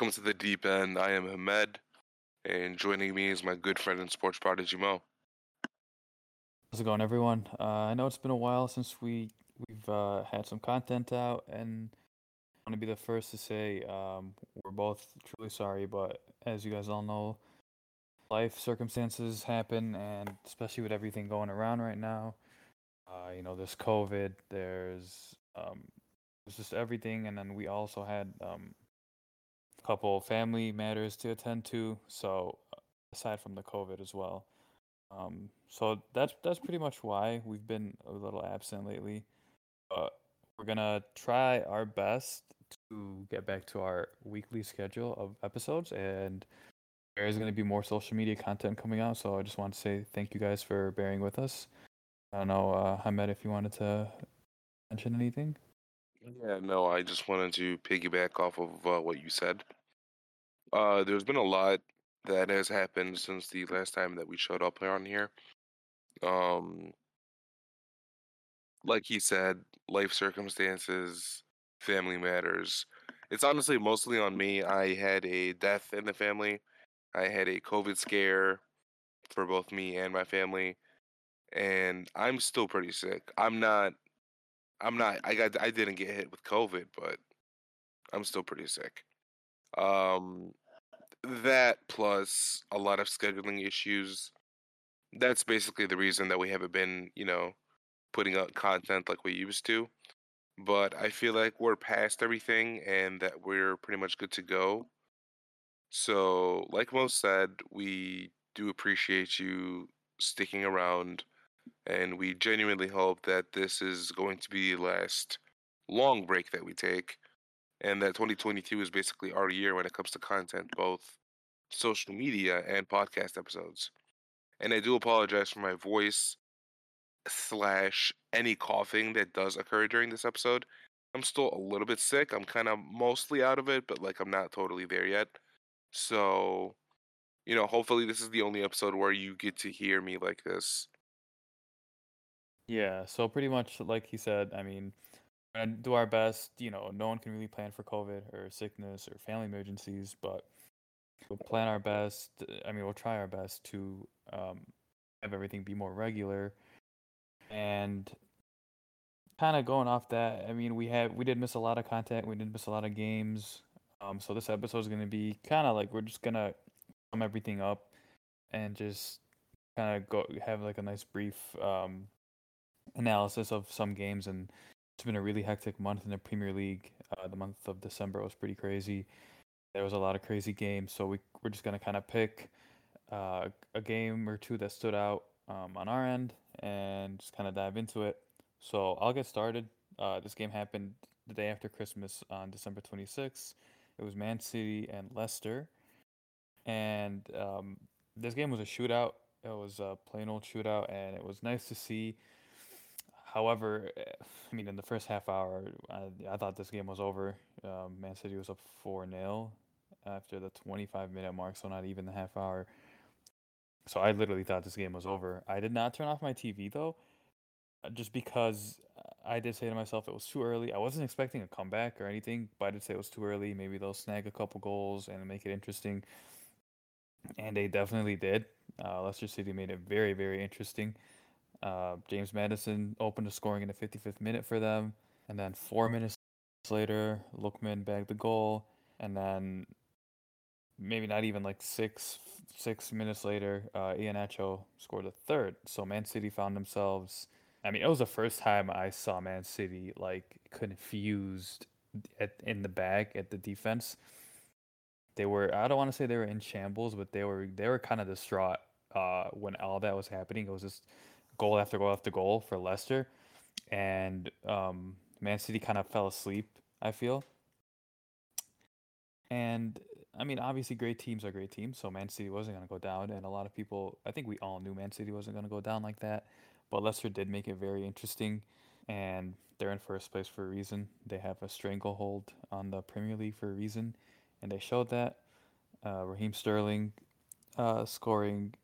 Welcome to the deep end. I am Ahmed, and joining me is my good friend and sports prodigy Mo. How's it going, everyone? Uh, I know it's been a while since we we've uh, had some content out, and I want to be the first to say um, we're both truly sorry. But as you guys all know, life circumstances happen, and especially with everything going around right now, uh, you know, there's COVID, there's um, there's just everything, and then we also had um, couple family matters to attend to. So aside from the COVID as well. Um, so that's that's pretty much why we've been a little absent lately. But we're gonna try our best to get back to our weekly schedule of episodes, and there is gonna be more social media content coming out. So I just want to say thank you guys for bearing with us. I don't know, uh, Hamed, if you wanted to mention anything. Yeah, no, I just wanted to piggyback off of uh, what you said. Uh, there's been a lot that has happened since the last time that we showed up on here. Um, like he said, life circumstances, family matters. It's honestly mostly on me. I had a death in the family. I had a COVID scare for both me and my family, and I'm still pretty sick. I'm not. I'm not. I got. I didn't get hit with COVID, but I'm still pretty sick. Um, that plus a lot of scheduling issues. That's basically the reason that we haven't been, you know, putting out content like we used to. But I feel like we're past everything and that we're pretty much good to go. So, like most said, we do appreciate you sticking around and we genuinely hope that this is going to be the last long break that we take and that 2022 is basically our year when it comes to content, both social media and podcast episodes. And I do apologize for my voice slash any coughing that does occur during this episode. I'm still a little bit sick. I'm kind of mostly out of it, but like I'm not totally there yet. So, you know, hopefully this is the only episode where you get to hear me like this. Yeah, so pretty much like he said, I mean, and do our best. You know, no one can really plan for COVID or sickness or family emergencies, but we'll plan our best. I mean, we'll try our best to um, have everything be more regular. And kind of going off that, I mean, we had we did miss a lot of content. We did miss a lot of games. Um, so this episode is going to be kind of like we're just gonna sum everything up and just kind of go have like a nice brief um, analysis of some games and it's been a really hectic month in the Premier League. Uh, the month of December was pretty crazy. There was a lot of crazy games, so we we're just gonna kind of pick uh, a game or two that stood out um, on our end and just kind of dive into it. So I'll get started. Uh, this game happened the day after Christmas on December 26th. It was Man City and Leicester, and um, this game was a shootout. It was a plain old shootout, and it was nice to see However, eh, I mean, in the first half hour, I, I thought this game was over. Um, Man City was up 4 0 after the 25 minute mark, so not even the half hour. So I literally thought this game was over. I did not turn off my TV though, uh, just because I did say to myself it was too early. I wasn't expecting a comeback or anything, but I did say it was too early. Maybe they'll snag a couple goals and make it interesting. And they definitely did. Uh, Leicester City made it very, very interesting. Uh, James Maddison opened the scoring in the 55th minute for them, and then four minutes later, Lookman bagged the goal, and then maybe not even like six six minutes later, uh, Iheanacho scored a third. So Man City found themselves. I mean, it was the first time I saw Man City like confused at in the back at the defense. They were I don't want to say they were in shambles, but they were they were kind of distraught uh, when all that was happening. It was just goal after goal after goal for Leicester, and um, Man City kind of fell asleep. I feel, and I mean, obviously, great teams are great teams, so Man City wasn't going to go down, and a lot of people, I think we all knew Man City wasn't going to go down like that, but Leicester did make it very interesting, and they're in first place for a reason. They have a stranglehold on the Premier League for a reason, and they showed that. Uh, Raheem Sterling uh, scoring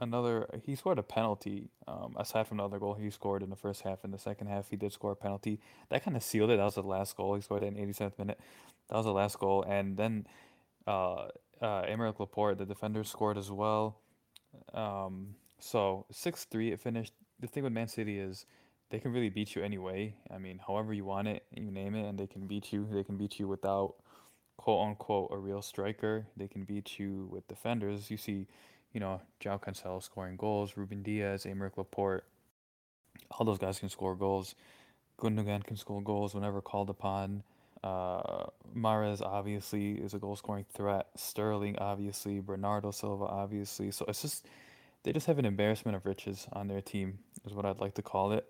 another he scored a penalty um, aside from the other goal he scored in the first half in the second half he did score a penalty that kind of sealed it that was the last goal he scored in 87th minute That was the last goal, and then uh, uh, Laporte, the defender, scored as well. Um, so six three it finished. The thing with Man City is they can really beat you anyway. I mean, however you want it, you name it, and they can beat you. They can beat you without quote unquote a real striker. They can beat you with defenders. You see, you know, João Cancelo scoring goals, Ruben Dias, Aymeric Laporte, all those guys can score goals. Gundogan can score goals whenever called upon. Uh, Mahrez obviously is a goal scoring threat. Sterling obviously, Bernardo Silva obviously. So it's just they just have an embarrassment of riches on their team, is what I'd like to call it.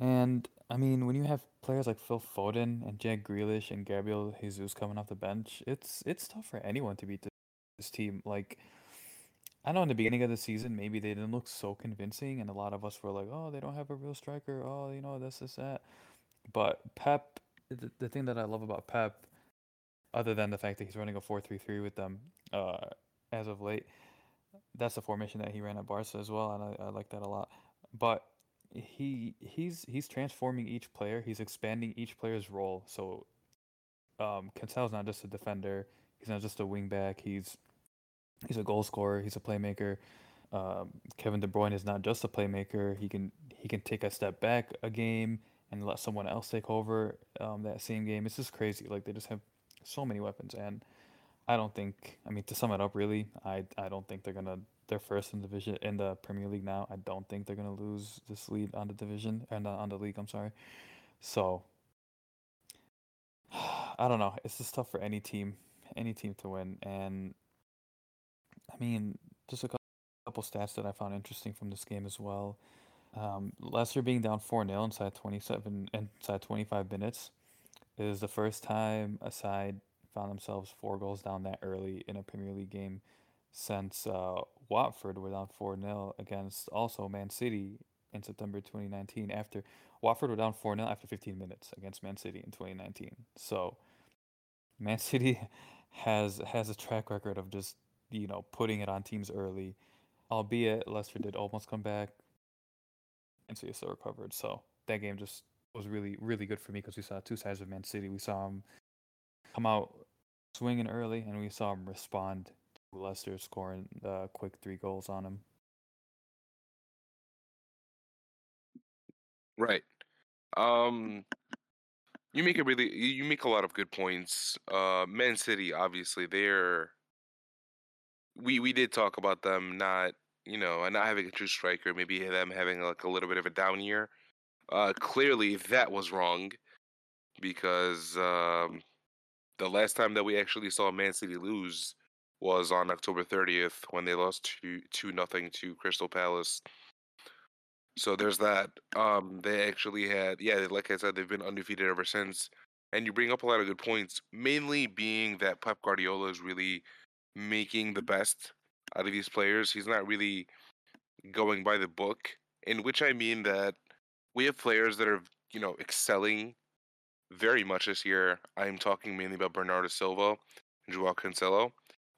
And I mean, when you have players like Phil Foden and Jack Grealish and Gabriel Jesus coming off the bench, it's it's tough for anyone to beat this team. Like I know in the beginning of the season, maybe they didn't look so convincing, and a lot of us were like, "Oh, they don't have a real striker. Oh, you know, this, this, that." But Pep, the, the thing that I love about Pep, other than the fact that he's running a four-three-three with them uh, as of late, that's the formation that he ran at Barca as well, and I, I like that a lot. But he he's he's transforming each player. He's expanding each player's role. So um, Cancelo's not just a defender. He's not just a wingback. He's he's a goal scorer. He's a playmaker. Um, Kevin De Bruyne is not just a playmaker. He can he can take a step back a game and let someone else take over um, that same game. It's just crazy. Like they just have so many weapons, and I don't think. I mean, to sum it up, really, I I don't think they're gonna. They're first in the division in the Premier League now. I don't think they're gonna lose this lead on the division and on the league. I'm sorry. So I don't know. It's just tough for any team, any team to win. And I mean, just a couple stats that I found interesting from this game as well. Um, Leicester being down 4 0 inside 27 inside 25 minutes is the first time a side found themselves four goals down that early in a Premier League game since uh, Watford were down 4 0 against also Man City in September 2019. After Watford were down 4 0 after 15 minutes against Man City in 2019. So Man City has has a track record of just you know putting it on teams early, albeit Leicester did almost come back. And City still recovered. So that game just was really really good for me because we saw two sides of Man City. We saw them come out swinging early, and we saw them respond to Leicester scoring the quick three goals on them. Right. Um, you make a really you make a lot of good points. Uh, Man City, obviously, they're we we did talk about them not you know not having a true striker, maybe them having like a little bit of a down year. Uh, clearly, that was wrong because um, the last time that we actually saw Man City lose was on October 30th when they lost two two nothing to Crystal Palace. So there's that. Um, they actually had, yeah, like I said, they've been undefeated ever since. And you bring up a lot of good points, mainly being that Pep Guardiola is really making the best out of these players. He's not really going by the book, in which I mean that we have players that are, you know, excelling very much this year. I'm talking mainly about Bernardo Silva and Joao Cancelo.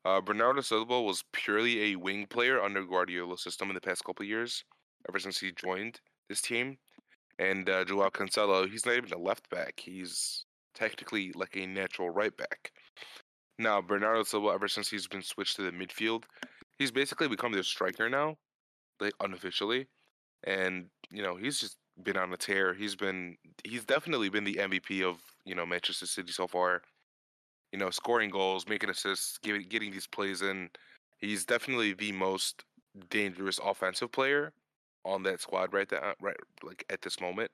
Uh, Bernardo Silva was purely a wing player under Guardiola's system in the past couple years ever since he joined this team. And uh, Joao Cancelo, he's not even a left back. He's technically like a natural right back. Now, Bernardo Silva, ever since he's been switched to the midfield, he's basically become their striker now, like unofficially. And, you know, he's just been on a tear. He's been, he's definitely been the MVP of, you know, Manchester City so far. You know, scoring goals, making assists, getting, getting these plays in. He's definitely the most dangerous offensive player on that squad right there, uh, right like at this moment.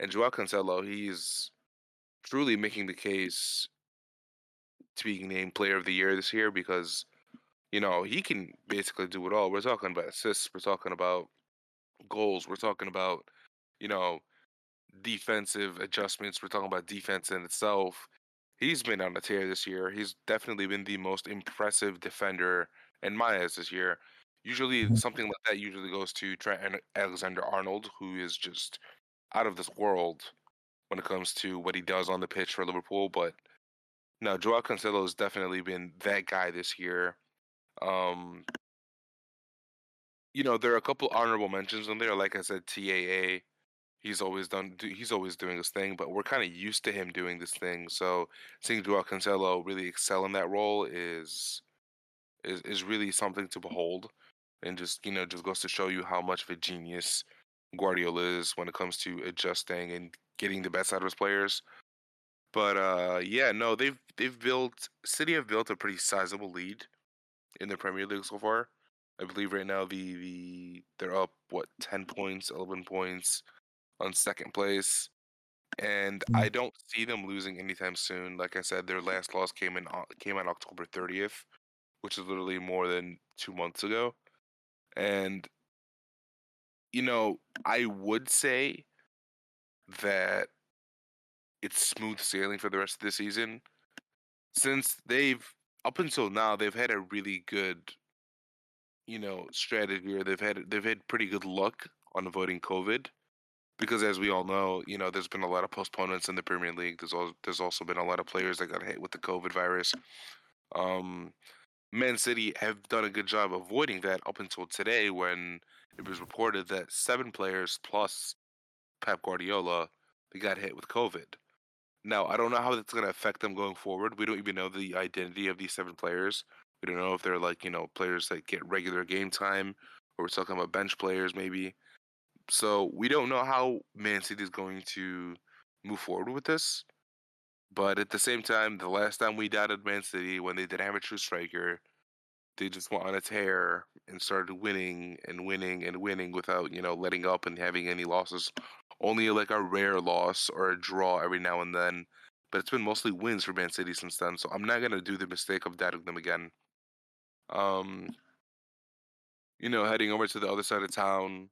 And Joao Cancelo, he's truly making the case to be named Player of the Year this year because you know he can basically do it all. We're talking about assists, we're talking about goals, we're talking about you know defensive adjustments, we're talking about defense in itself. He's been on a tear this year. He's definitely been the most impressive defender in my eyes this year. Usually, Mhm. something like that usually goes to Trent Alexander Arnold, who is just out of this world when it comes to what he does on the pitch for Liverpool. But no, Joao Cancelo has definitely been that guy this year. Um, you know, there are a couple honorable mentions in there. Like I said, TAA, He's always done. He's always doing this thing, but we're kind of used to him doing this thing. So seeing Joao Cancelo really excel in that role is is is really something to behold, and just you know just goes to show you how much of a genius Guardiola is when it comes to adjusting and getting the best out of his players. But uh, yeah, no, they've they've built City have built a pretty sizable lead in the Premier League so far. I believe right now the the they're up what ten points, eleven points on second place, and Mm. I don't see them losing anytime soon. Like I said, their last loss came in came on October thirtieth, which is literally more than two months ago, and you know I would say that it's smooth sailing for the rest of the season. Since they've up until now they've had a really good you know strategy or they've had they've had pretty good luck on avoiding covid because as we all know you know there's been a lot of postponements in the premier league. There's also there's also been a lot of players that got hit with the covid virus. Um man city have done a good job avoiding that up until today when it was reported that seven players plus pep guardiola they got hit with covid now, I don't know how that's going to affect them going forward. We don't even know the identity of these seven players. We don't know if they're like, you know, players that get regular game time or we're talking about bench players maybe. So we don't know how Man City is going to move forward with this. But at the same time, the last time we doubted Man City when they didn't have a true striker, they just went on a tear and started winning and winning and winning without, you know, letting up and having any losses. Only like a rare loss or a draw every now and then. But it's been mostly wins for Man City since then, so I'm not gonna do the mistake of doubting them again. Um you know, heading over to the other side of town,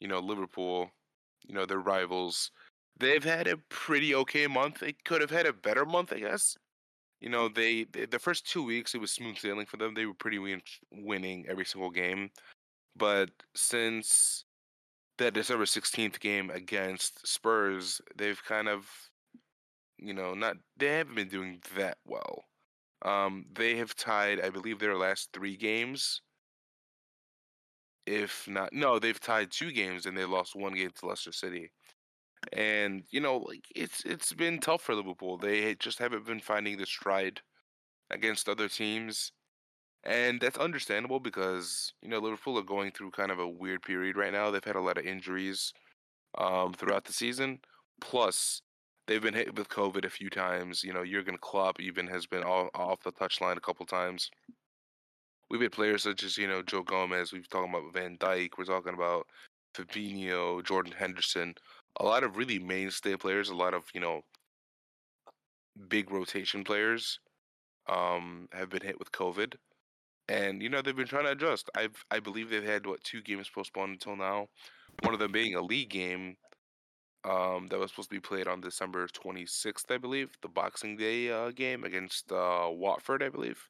you know, Liverpool, you know, their rivals. They've had a pretty okay month. They could have had a better month, I guess. You know, they, they the first two weeks it was smooth sailing for them. They were pretty win- winning every single game, but since that December sixteenth game against Spurs, they've kind of, you know, not they haven't been doing that well. Um, they have tied, I believe, their last three games. If not, no, they've tied two games and they lost one game to Leicester City. And you know, like it's it's been tough for Liverpool. They just haven't been finding the stride against other teams, and that's understandable because you know Liverpool are going through kind of a weird period right now. They've had a lot of injuries um, throughout the season. Plus, they've been hit with COVID a few times. You know, Jurgen Klopp even has been off, off the touchline a couple times. We've had players such as you know Joe Gomez. We've talking about Van Dijk. We're talking about Fabinho, Jordan Henderson. A lot of really mainstay players. A lot of you know big rotation players um, have been hit with COVID, and you know they've been trying to adjust. I've I believe they've had what two games postponed until now. One of them being a league game um, that was supposed to be played on December 26th, I believe, the Boxing Day uh, game against uh, Watford, I believe.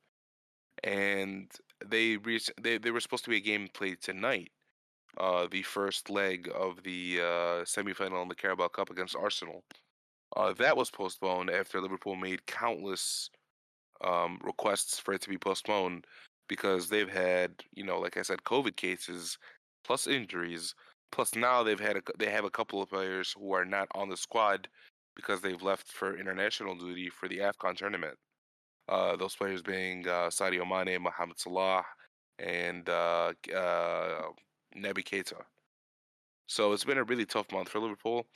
And they, re- they they were supposed to be a game played tonight, uh, the first leg of the uh, semifinal in the Carabao Cup against Arsenal. Uh, that was postponed after Liverpool made countless um, requests for it to be postponed because they've had, you know, like I said, COVID cases plus injuries Plus, now they've had a, they have a couple of players who are not on the squad because they've left for international duty for the Afcon tournament. Uh, those players being uh, Sadio Mane, Mohamed Salah, and uh, uh, Naby Keita. So it's been a really tough month for Liverpool.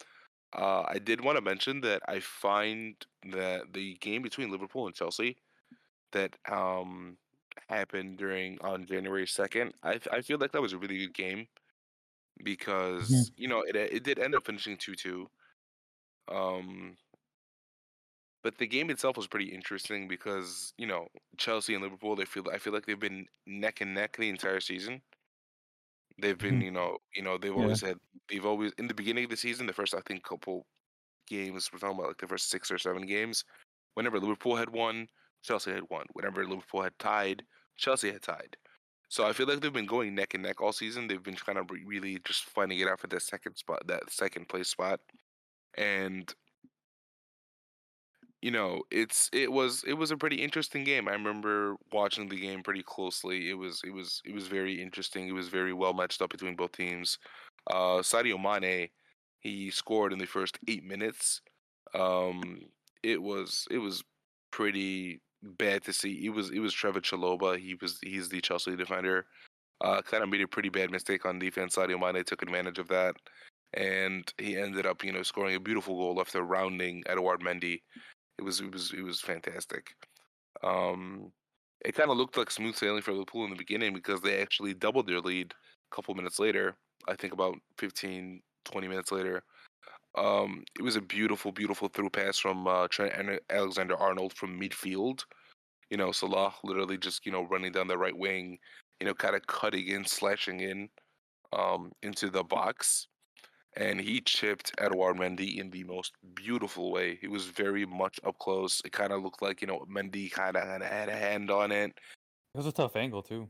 Uh, I did want to mention that I find that the game between Liverpool and Chelsea that um, happened during on January second, I I feel like that was a really good game because you know it it did end up finishing two two. Um, but the game itself was pretty interesting because you know Chelsea and Liverpool they feel I feel like they've been neck and neck the entire season. They've been Mhm. you know you know they've Yeah. always had they've always in the beginning of the season the first I think couple games we're talking about like the first six or seven games. Whenever Liverpool had won, Chelsea had won. Whenever Liverpool had tied, Chelsea had tied. So I feel like they've been going neck and neck all season. They've been kind of re- really just fighting it out for that second spot, that second place spot, and you know it's it was it was a pretty interesting game. I remember watching the game pretty closely. It was it was it was very interesting. It was very well matched up between both teams. Uh, Sadio Mane, he scored in the first eight minutes. Um, it was it was pretty bad to see. It was it was Trevor Chalobah. He was he's the Chelsea defender. Uh, kind of made a pretty bad mistake on defense. Sadio Mane took advantage of that, and he ended up you know scoring a beautiful goal after rounding Edouard Mendy. It was it was it was fantastic. Um, it kind of looked like smooth sailing for Liverpool in the beginning because they actually doubled their lead a couple minutes later. I think about 15, 20 minutes later. Um, it was a beautiful, beautiful through pass from uh, Trent Alexander Arnold from midfield. You know, Salah literally just you know running down the right wing, you know, kind of cutting in, slashing in um, into the box, and he chipped Edouard Mendy in the most beautiful way. He was very much up close. It kind of looked like you know Mendy kind of had a hand on it. It was a tough angle too.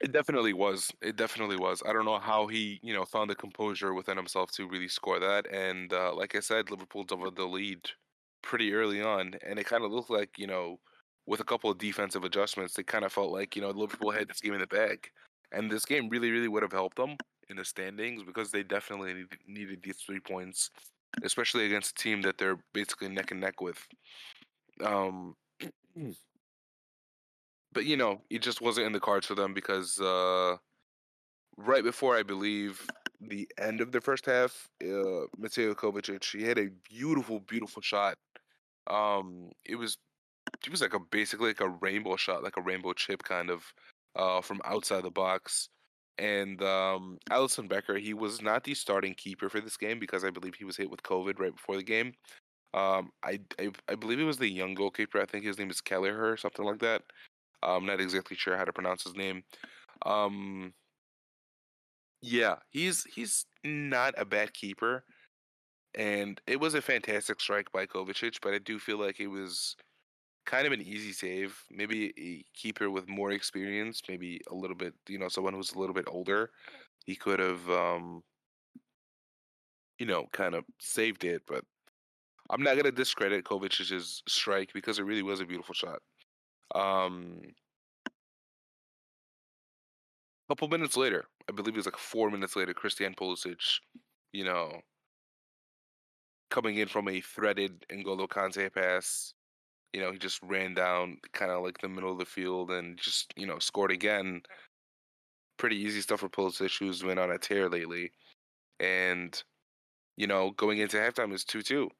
It definitely was. It definitely was. I don't know how he, you know, found the composure within himself to really score that. And uh, like I said, Liverpool doubled the lead pretty early on, and it kind of looked like, you know, with a couple of defensive adjustments, they kind of felt like, you know, Liverpool had this game in the bag, and this game really, really would have helped them in the standings because they definitely needed these three points, especially against a team that they're basically neck and neck with. Um. but you know, it just wasn't in the cards for them because uh, right before I believe the end of the first half, uh, Mateo Kovacic he had a beautiful, beautiful shot. Um, it was it was like a basically like a rainbow shot, like a rainbow chip kind of uh, from outside the box. And um, Alisson Becker, he was not the starting keeper for this game because I believe he was hit with COVID right before the game. Um, I, I, I believe it was the young goalkeeper. I think his name is Kelleher, or something like that. I'm not exactly sure how to pronounce his name. Um, yeah, he's he's not a bad keeper, and it was a fantastic strike by Kovacic. But I do feel like it was kind of an easy save. Maybe a keeper with more experience, maybe a little bit, you know, someone who's a little bit older, he could have, um, you know, kind of saved it. But I'm not gonna discredit Kovacic's strike because it really was a beautiful shot. Um, a couple minutes later, I believe it was like four minutes later, Christian Pulisic, you know, coming in from a threaded N'Golo Kante pass, you know, he just ran down kind of like the middle of the field and just, you know, scored again. Pretty easy stuff for Pulisic, who's been on a tear lately. And, you know, going into halftime is 2 2.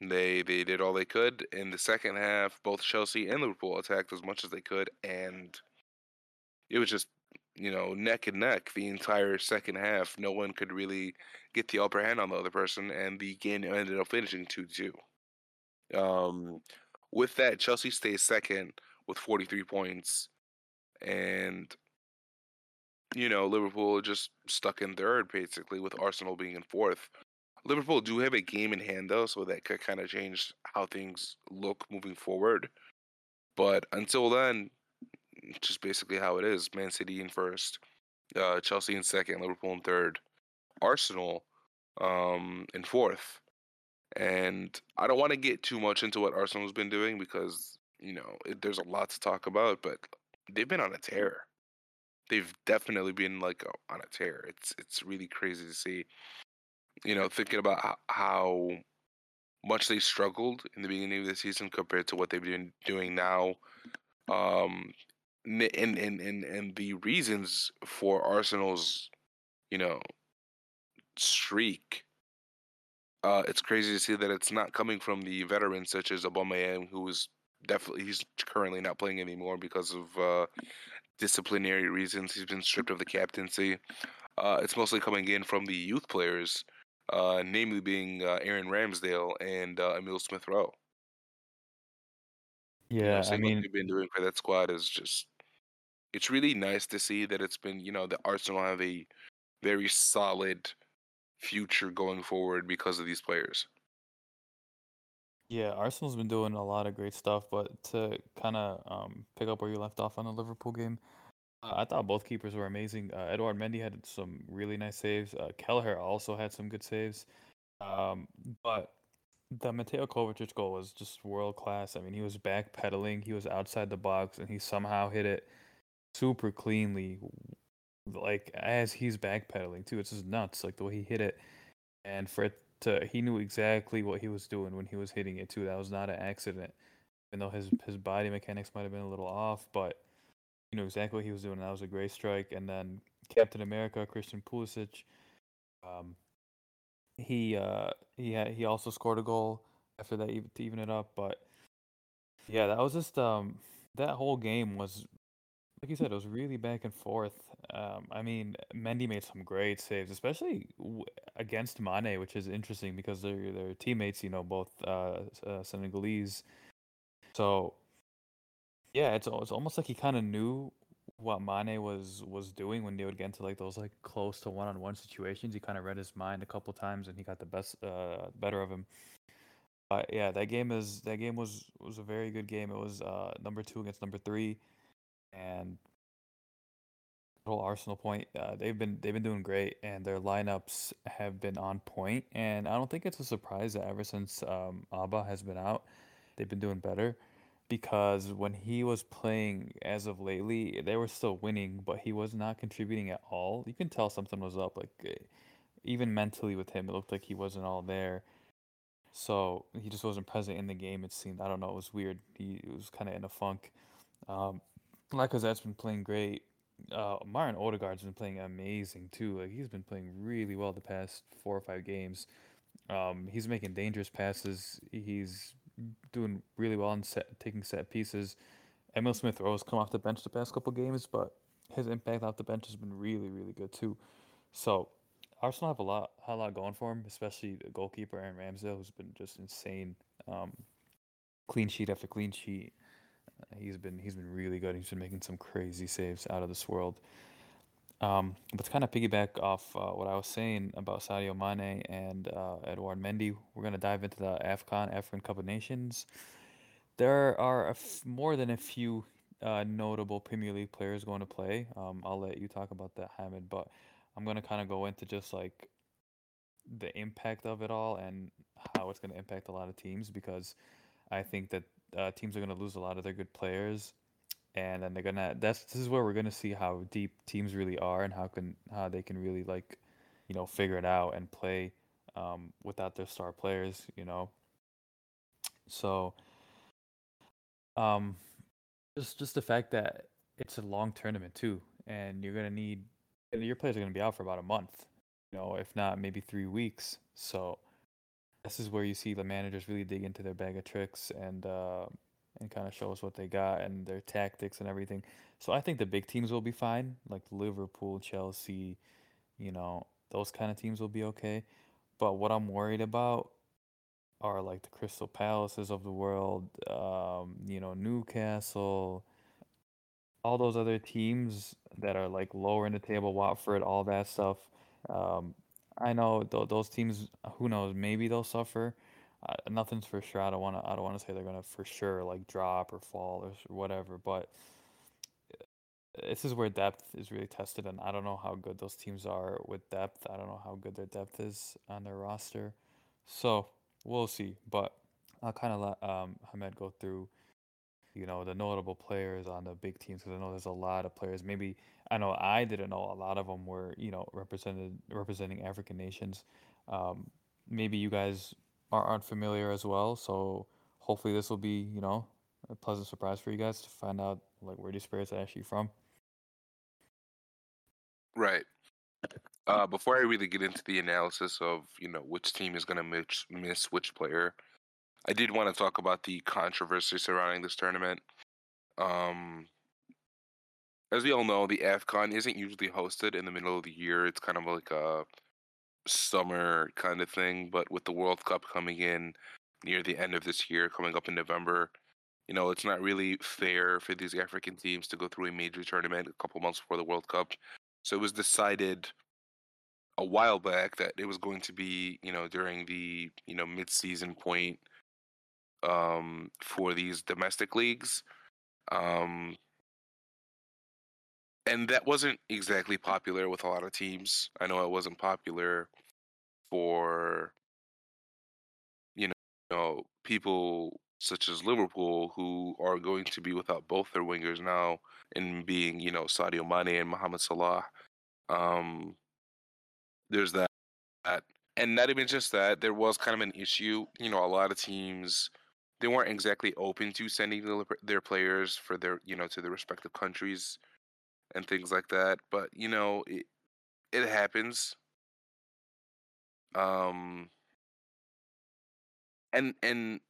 They they did all they could in the second half. Both Chelsea and Liverpool attacked as much as they could, and it was just you know neck and neck the entire second half. No one could really get the upper hand on the other person, and the game ended up finishing two two. Um, with that, Chelsea stays second with forty three points, and you know Liverpool just stuck in third basically, with Arsenal being in fourth. Liverpool do have a game in hand though, so that could kind of change how things look moving forward. But until then, just basically how it is. Man City in first, uh, Chelsea in second, Liverpool in third, Arsenal um, in fourth. And I don't want to get too much into what Arsenal's been doing because you know it, there's a lot to talk about, but they've been on a tear. They've definitely been like on a tear. It's it's really crazy to see you know, thinking about how much they struggled in the beginning of the season compared to what they've been doing now. Um, and, and, and, and the reasons for Arsenal's, you know, streak. Uh, it's crazy to see that it's not coming from the veterans such as Aubameyang, who is definitely he's currently not playing anymore because of uh, disciplinary reasons. He's been stripped of the captaincy. Uh, it's mostly coming in from the youth players uh, namely being uh, Aaron Ramsdale and uh, Emil Smith Rowe. Yeah, you know, I mean, what they've been doing for that squad is just it's really nice to see that it's been you know the Arsenal have a very solid future going forward because of these players. Yeah, Arsenal's been doing a lot of great stuff, but to kind of um, pick up where you left off on the Liverpool game, uh, I thought both keepers were amazing. Uh, Edouard Mendy had some really nice saves. Uh, Kelleher also had some good saves. Um, but the Mateo Kovacic goal was just world class. I mean, he was backpedaling, he was outside the box, and he somehow hit it super cleanly, like as he's backpedaling too. It's just nuts, like the way he hit it. and for it to he knew exactly what he was doing when he was hitting it too. That was not an accident. Even though his his body mechanics might have been a little off, but you know exactly what he was doing. That was a great strike. And then Captain America, Christian Pulisic, um, he uh, he had, he also scored a goal after that to even it up. But yeah, that was just um, that whole game was like you said, it was really back and forth. Um, I mean, Mendy made some great saves, especially w- against Mane, which is interesting because they're they're teammates. You know, both uh, uh, Senegalese. So yeah, it's it's almost like he kind of knew what Mane was was doing when they would get into like those like close to one on one situations. He kind of read his mind a couple times and he got the best uh better of him. But yeah, that game is that game was was a very good game. It was uh number two against number three, and whole Arsenal point. Uh, they've been they've been doing great, and their lineups have been on point. And I don't think it's a surprise that ever since um, Auba has been out, they've been doing better because when he was playing as of lately, they were still winning, but he was not contributing at all. You can tell something was up. Like eh, even mentally with him, it looked like he wasn't all there. So he just wasn't present in the game. It seemed I don't know. It was weird. He was kind of in a funk. Um, Lacazette's been playing great. Uh, Martin Odegaard's been playing amazing too. Like he's been playing really well the past four or five games. Um, he's making dangerous passes. He's doing really well in set, taking set pieces. Emil Smith Rowe's come off the bench the past couple games, but his impact off the bench has been really, really good too. So Arsenal have a lot, a lot going for him, especially the goalkeeper Aaron Ramsdale, who's been just insane. Um, clean sheet after clean sheet. Uh, he's been he's been really good. He's been making some crazy saves out of this world. Um, but to kind of piggyback off uh, what I was saying about Sadio Mane and uh, Edouard Mendy, we're going to dive into the AFCON, African Cup of Nations. There are more than a few uh, notable Premier League players going to play. Um, I'll let you talk about that, Hamed, but I'm going to kind of go into just like the impact of it all and how it's going to impact a lot of teams because I think that uh, teams are going to lose a lot of their good players and then they're gonna that's this is where we're gonna see how deep teams really are and how can how they can really like you know figure it out and play um, without their star players you know? So um just just the fact that it's a long tournament too and you're gonna need your players are gonna be out for about a month you know if not maybe three weeks. So this is where you see the managers really dig into their bag of tricks and uh, and kind of show us what they got and their tactics and everything. So I think the big teams will be fine, like Liverpool, Chelsea, you know, those kind of teams will be okay. But what I'm worried about are like the Crystal Palaces of the world, um, you know, Newcastle, all those other teams that are like lower in the table, Watford, all that stuff. Um, I know th- those teams, who knows, maybe they'll suffer uh, nothing's for sure. I don't want to. I don't want to say they're gonna for sure like drop or fall or whatever. But this is where depth is really tested, and I don't know how good those teams are with depth. I don't know how good their depth is on their roster. So we'll see. But I'll kind of let um, Hamed go through, you know, the notable players on the big teams because I know there's a lot of players. Maybe I know I didn't know a lot of them were you know represented representing African nations. Um, maybe you guys are unfamiliar as well. So hopefully this will be, you know, a pleasant surprise for you guys to find out like where these spirits are actually from. Right. Uh, before I really get into the analysis of you know which team is going to miss, miss which player, I did want to talk about the controversy surrounding this tournament. Um, as we all know, the AFCON isn't usually hosted in the middle of the year. It's kind of like a summer kind of thing, but with the World Cup coming in near the end of this year, coming up in November, you know, it's not really fair for these African teams to go through a major tournament a couple months before the World Cup. So it was decided a while back that it was going to be, you know, during the, you know, mid-season point um for these domestic leagues. Um and that wasn't exactly popular with a lot of teams. I know it wasn't popular for you know people such as Liverpool who are going to be without both their wingers now, and being you know Sadio Mane and Mohamed Salah. Um, there's that, that, and not even just that, there was kind of an issue. You know, a lot of teams they weren't exactly open to sending their players for their you know to their respective countries and things like that. But you know, it it happens. Um, and and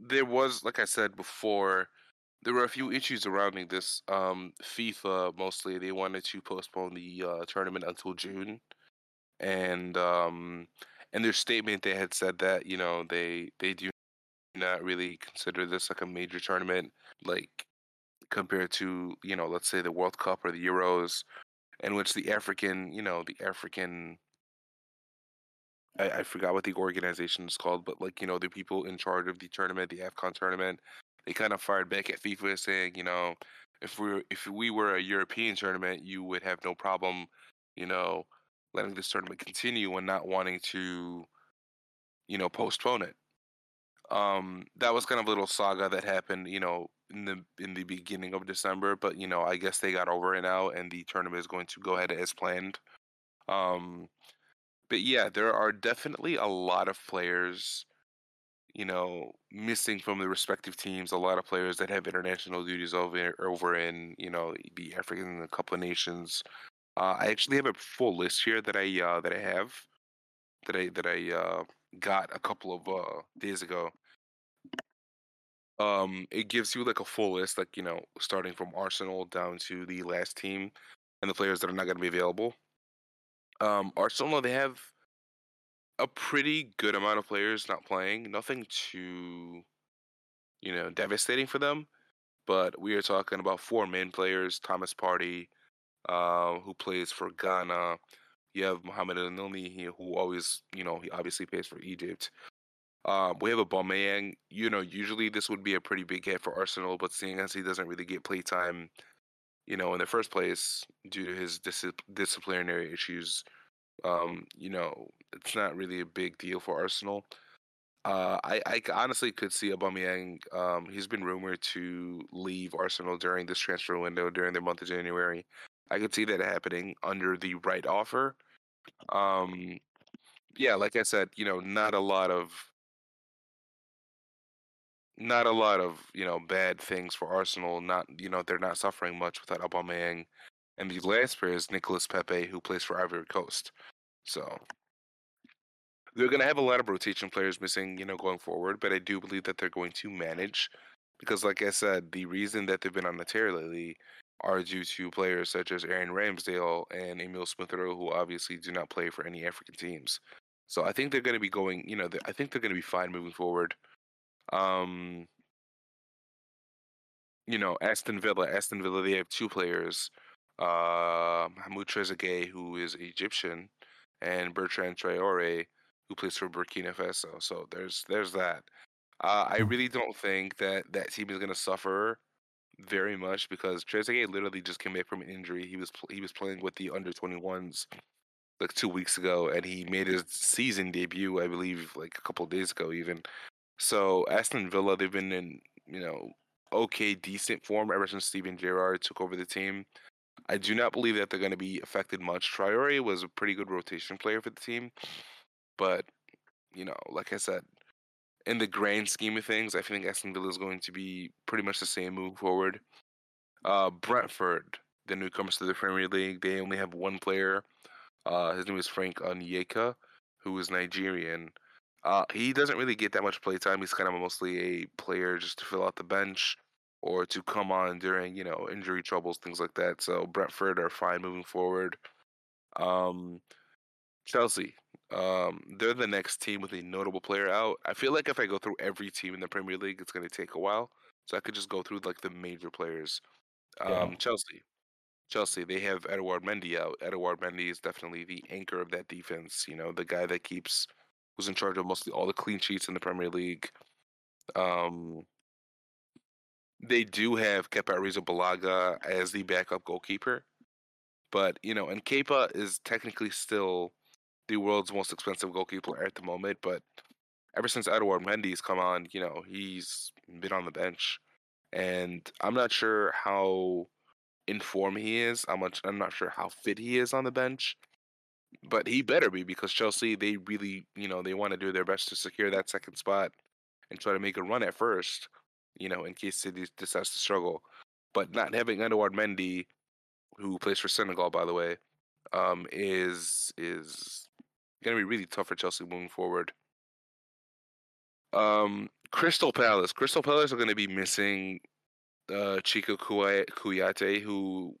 there was, like I said before, there were a few issues surrounding this. Um, FIFA mostly they wanted to postpone the uh, tournament until June, and um, in their statement they had said that you know they they do not really consider this like a major tournament, like compared to you know let's say the World Cup or the Euros, in which the African you know the African I, I forgot what the organization is called, but like you know the people in charge of the tournament, the Afcon tournament, they kind of fired back at FIFA saying, you know, if we if we were a European tournament, you would have no problem, you know, letting this tournament continue and not wanting to, you know, postpone it. Um, that was kind of a little saga that happened, you know, in the in the beginning of December, but you know, I guess they got over it now, and the tournament is going to go ahead as planned. Um, but yeah, there are definitely a lot of players, you know, missing from the respective teams. A lot of players that have international duties over over in you know the African Cup of Nations. Uh, I actually have a full list here that I uh, that I have that I that I uh, got a couple of uh, days ago. Um, it gives you like a full list, like you know, starting from Arsenal down to the last team and the players that are not going to be available. Um, Arsenal they have a pretty good amount of players not playing. Nothing too, you know, devastating for them. But we are talking about four main players: Thomas Partey, uh, who plays for Ghana. You have Mohamed Elneny, who always, you know, he obviously plays for Egypt. Um, we have a Aubameyang. You know, usually this would be a pretty big hit for Arsenal, but seeing as he doesn't really get play time, you know, in the first place due to his dis- disciplinary issues, um, you know, it's not really a big deal for Arsenal. Uh, I, I honestly could see Aubameyang. Um, he's been rumored to leave Arsenal during this transfer window during the month of January. I could see that happening under the right offer. Um, yeah, like I said, you know, not a lot of not a lot of you know bad things for Arsenal. Not you know they're not suffering much without Aubameyang, and the last player is Nicolas Pepe, who plays for Ivory Coast. So they're going to have a lot of rotation players missing, you know, going forward. But I do believe that they're going to manage because, like I said, the reason that they've been on the tear lately are due to players such as Aaron Ramsdale and Emil Smith Rowe, who obviously do not play for any African teams. So I think they're going to be going, you know, I think they're going to be fine moving forward. Um, you know, Aston Villa, Aston Villa, they have two players, uh, Mahmoud Trezeguet, who is Egyptian, and Bertrand Traore, who plays for Burkina Faso. So there's there's that. Uh, I hmm. really don't think that that team is going to suffer very much because Trezeguet literally just came back from an injury. He was he was playing with the under 21s like two weeks ago, and he made his season debut, I believe, like a couple days ago, even. So Aston Villa, they've been in you know okay, decent form ever since Steven Gerrard took over the team. I do not believe that they're going to be affected much. Traore was a pretty good rotation player for the team, but you know, like I said, in the grand scheme of things, I think Aston Villa is going to be pretty much the same move forward. Uh, Brentford, the newcomers to the Premier League, they only have one player. Uh, his name is Frank Onyeka, who is Nigerian. Uh, he doesn't really get that much play time. He's kind of mostly a player just to fill out the bench or to come on during you know injury troubles, things like that. So Brentford are fine moving forward. Um, Chelsea, um, they're the next team with a notable player out. I feel like if I go through every team in the Premier League, it's going to take a while. So I could just go through like the major players. Um, yeah. Chelsea, Chelsea, they have Edouard Mendy out. Edouard Mendy is definitely the anchor of that defense. You know, the guy that keeps was in charge of mostly all the clean sheets in the Premier League. Um, they do have Kepa Arrizabalaga as the backup goalkeeper, but you know, and Kepa is technically still the world's most expensive goalkeeper at the moment. But ever since Edouard Mendy's come on, you know, he's been on the bench, and I'm not sure how in form he is. I'm much. I'm not sure how fit he is on the bench. But he better be because Chelsea they really you know they want to do their best to secure that second spot and try to make a run at first, you know, in case City decides to struggle. But not having Edouard Mendy, who plays for Senegal, by the way, um, is is going to be really tough for Chelsea moving forward. Um, Crystal Palace. Crystal Palace are going to be missing uh, Cheikhou Kouyaté, who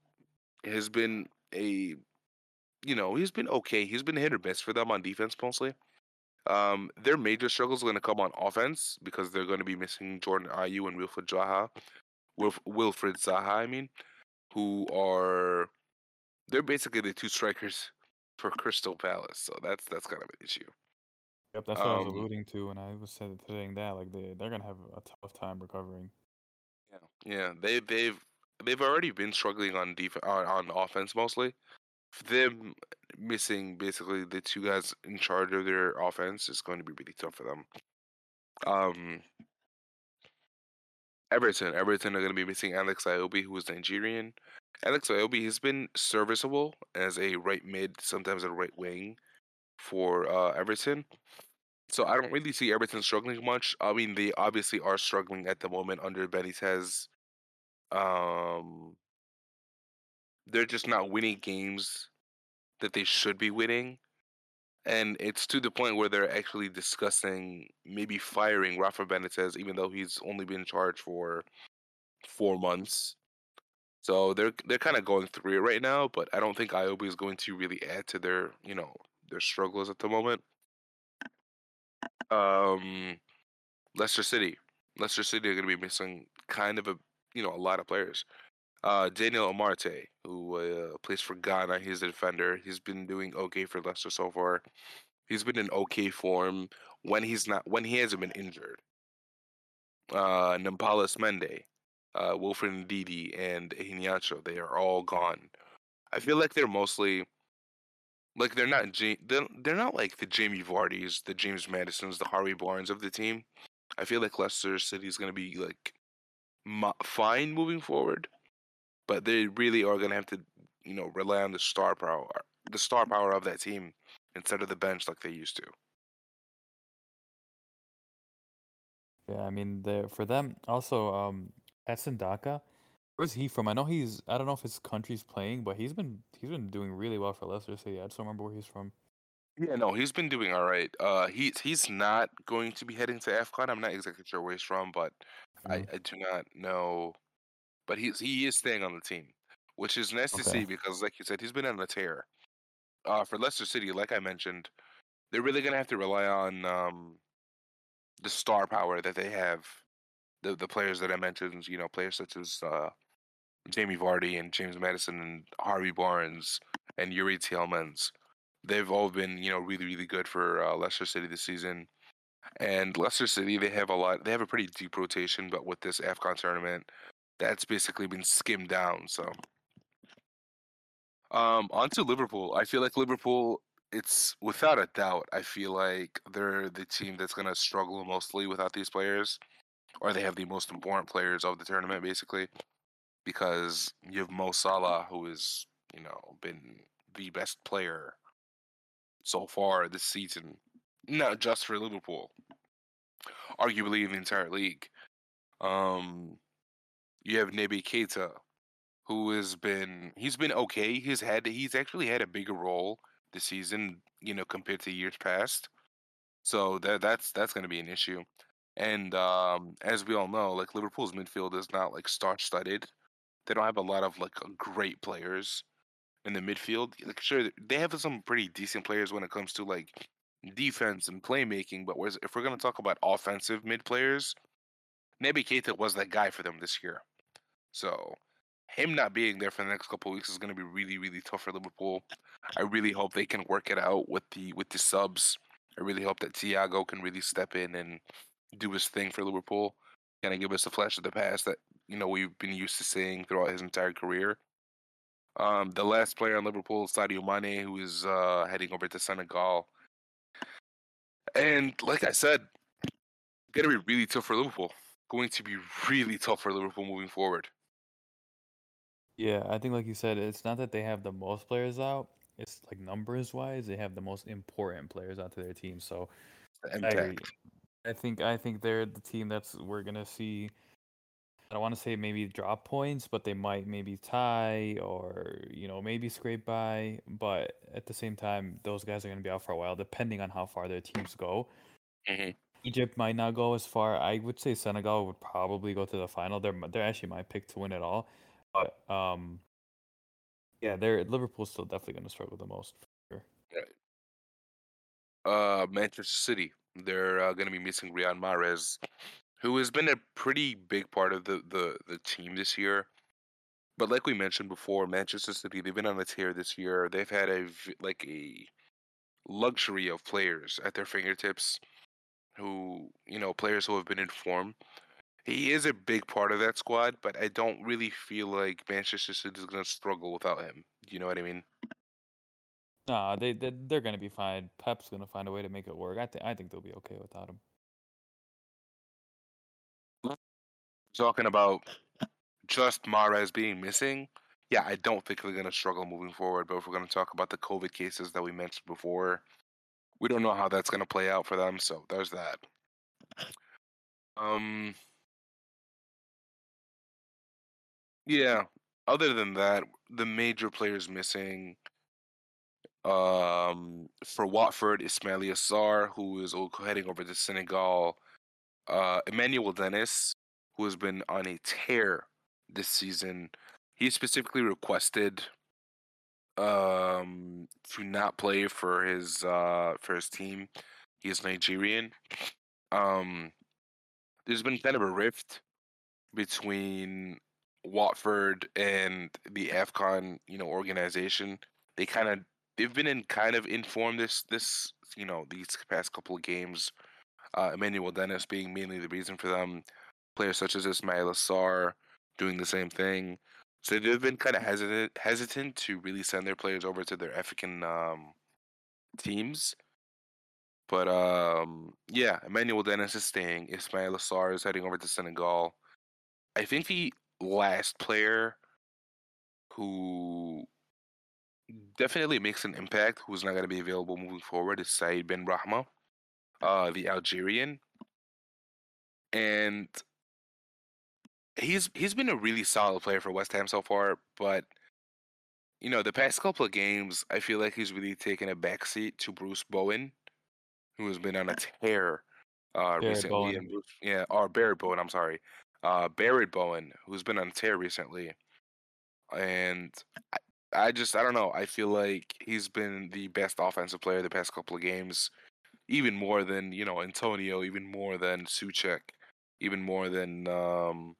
has been a, you know, he's been okay. He's been hit or miss for them on defense mostly. Um, their major struggles are going to come on offense because they're going to be missing Jordan Ayew and Wilfred Zaha, Wilf- Wilfried Zaha, I mean, who are they're basically the two strikers for Crystal Palace. So that's that's kind of an issue. Yep, that's what I was um alluding to when I was saying that. Like they they're gonna have a tough time recovering. Yeah, yeah. They they've they've already been struggling on defense on, on offense mostly. Them missing basically the two guys in charge of their offense is going to be really tough for them. Um, Everton, Everton are going to be missing Alex Iwobi, who is Nigerian. Alex Iwobi has been serviceable as a right mid, sometimes a right wing for uh, Everton. So I don't really see Everton struggling much. I mean, they obviously are struggling at the moment under Benitez. Um, they're just not winning games that they should be winning. And it's to the point where they're actually discussing maybe firing Rafa Benitez, even though he's only been charged for four months. So they're they're kind of going through it right now, but I don't think Iwobi is going to really add to their you know their struggles at the moment. Um, Leicester City, Leicester City are going to be missing kind of a you know a lot of players. Uh, Daniel Amartey, who uh, plays for Ghana, he's a defender. He's been doing okay for Leicester so far. He's been in okay form when he's not when he hasn't been injured. Uh, Nampalys Mendy, uh, Wilfred Ndidi, and Iheanacho, they are all gone. I feel like they're mostly like they're not they're, they're not like the Jamie Vardys, the James Maddisons, the Harvey Barnes of the team. I feel like Leicester City is going to be like fine moving forward, but they really are going to have to, you know, rely on the star power, the star power of that team instead of the bench like they used to. Yeah, I mean, for them also, um, Patson Daka, where's he from? I know he's, I don't know if his country's playing, but he's been he's been doing really well for Leicester City. I just don't remember where he's from. Yeah, no, he's been doing all right. Uh, he's he's not going to be heading to AFCON. I'm not exactly sure where he's from, but mm-hmm. I, I do not know. But he's he is staying on the team, which is nice okay. to see because, like you said, he's been on a tear. Uh, for Leicester City, like I mentioned, they're really gonna have to rely on um, the star power that they have. The the players that I mentioned, you know, players such as uh, Jamie Vardy and James Maddison and Harvey Barnes and Youri Tielemans they've all been you know really really good for uh, Leicester City this season. And Leicester City, they have a lot. They have a pretty deep rotation, but with this Afcon tournament, that's basically been skimmed down. So, um, on to Liverpool. I feel like Liverpool. It's without a doubt. I feel like they're the team that's to struggle mostly without these players, or they have the most important players of the tournament, basically, because you have Mo Salah, who has you know been the best player so far this season, not just for Liverpool, arguably in the entire league. Um, you have Naby Keita, who has been he's been okay. He's had he's actually had a bigger role this season, you know, compared to years past. So that that's that's going to be an issue. And um, as we all know, like Liverpool's midfield is not like star-studded. They don't have a lot of like great players in the midfield. Like, sure, they have some pretty decent players when it comes to like defense and playmaking. But if we're gonna talk about offensive mid players, Naby Keita was that guy for them this year. So him not being there for the next couple weeks is going to be really, really tough for Liverpool. I really hope they can work it out with the with the subs. I really hope that Thiago can really step in and do his thing for Liverpool. Kind of give us a flash of the past that you know we've been used to seeing throughout his entire career. Um, the last player on Liverpool, Sadio Mane, who is uh, heading over to Senegal. And like I said, going to be really tough for Liverpool. Going to be really tough for Liverpool moving forward. Yeah, I think like you said, it's not that they have the most players out. it's like numbers wise, they have the most important players out to their team. So I, Impact. I think I think they're the team that's we're gonna see. I don't want to say maybe drop points, but they might maybe tie or you know maybe scrape by. But at the same time, those guys are gonna be out for a while, depending on how far their teams go. Mhm. Egypt might not go as far. I would say Senegal would probably go to the final. They're they're actually my pick to win it all. But um, yeah, they're Liverpool's still definitely gonna struggle the most. For sure. Uh, Manchester City. They're uh, going to be missing Riyad Mahrez, who has been a pretty big part of the, the, the team this year. But like we mentioned before, Manchester City they've been on a tear this year. They've had a like a luxury of players at their fingertips, who you know players who have been in form. He is a big part of that squad, but I don't really feel like Manchester City is going to struggle without him. You know what I mean? Nah, they they they're gonna be fine. Pep's gonna find a way to make it work. I think I think they'll be okay without him. Talking about just Mahrez being missing, yeah, I don't think they're going to struggle moving forward. But if we're going to talk about the COVID cases that we mentioned before, we don't know how that's going to play out for them. So there's that. Um, yeah. Other than that, the major players missing. Um, for Watford, Ismaila Sarr, who is heading over to Senegal. Uh, Emmanuel Dennis, who has been on a tear this season. He specifically requested um to not play for his uh for his team. He is Nigerian. Um there's been kind of a rift between Watford and the AFCON, you know, organization. They kind of they've been in kind of informed this this you know these past couple of games. Uh, Emmanuel Dennis being mainly the reason for them. Players such as Ismaila Sarr doing the same thing. So they've been kind of hesitant hesitant to really send their players over to their African um, teams. But um, yeah, Emmanuel Dennis is staying. Ismaila Sarr is heading over to Senegal. I think the last player who definitely makes an impact, who's not going to be available moving forward, is Saïd Benrahma, uh, the Algerian, and he's he's been a really solid player for West Ham so far. But you know, the past couple of games, I feel like he's really taken a backseat to Bruce Bowen, who has been on a tear uh, recently. Bowen. And Bruce, yeah, or Barrett Bowen. I'm sorry, uh, Barrett Bowen, who's been on tear recently, and I, I just I don't know. I feel like he's been the best offensive player the past couple of games, even more than you know Antonio, even more than Souček, even more than um,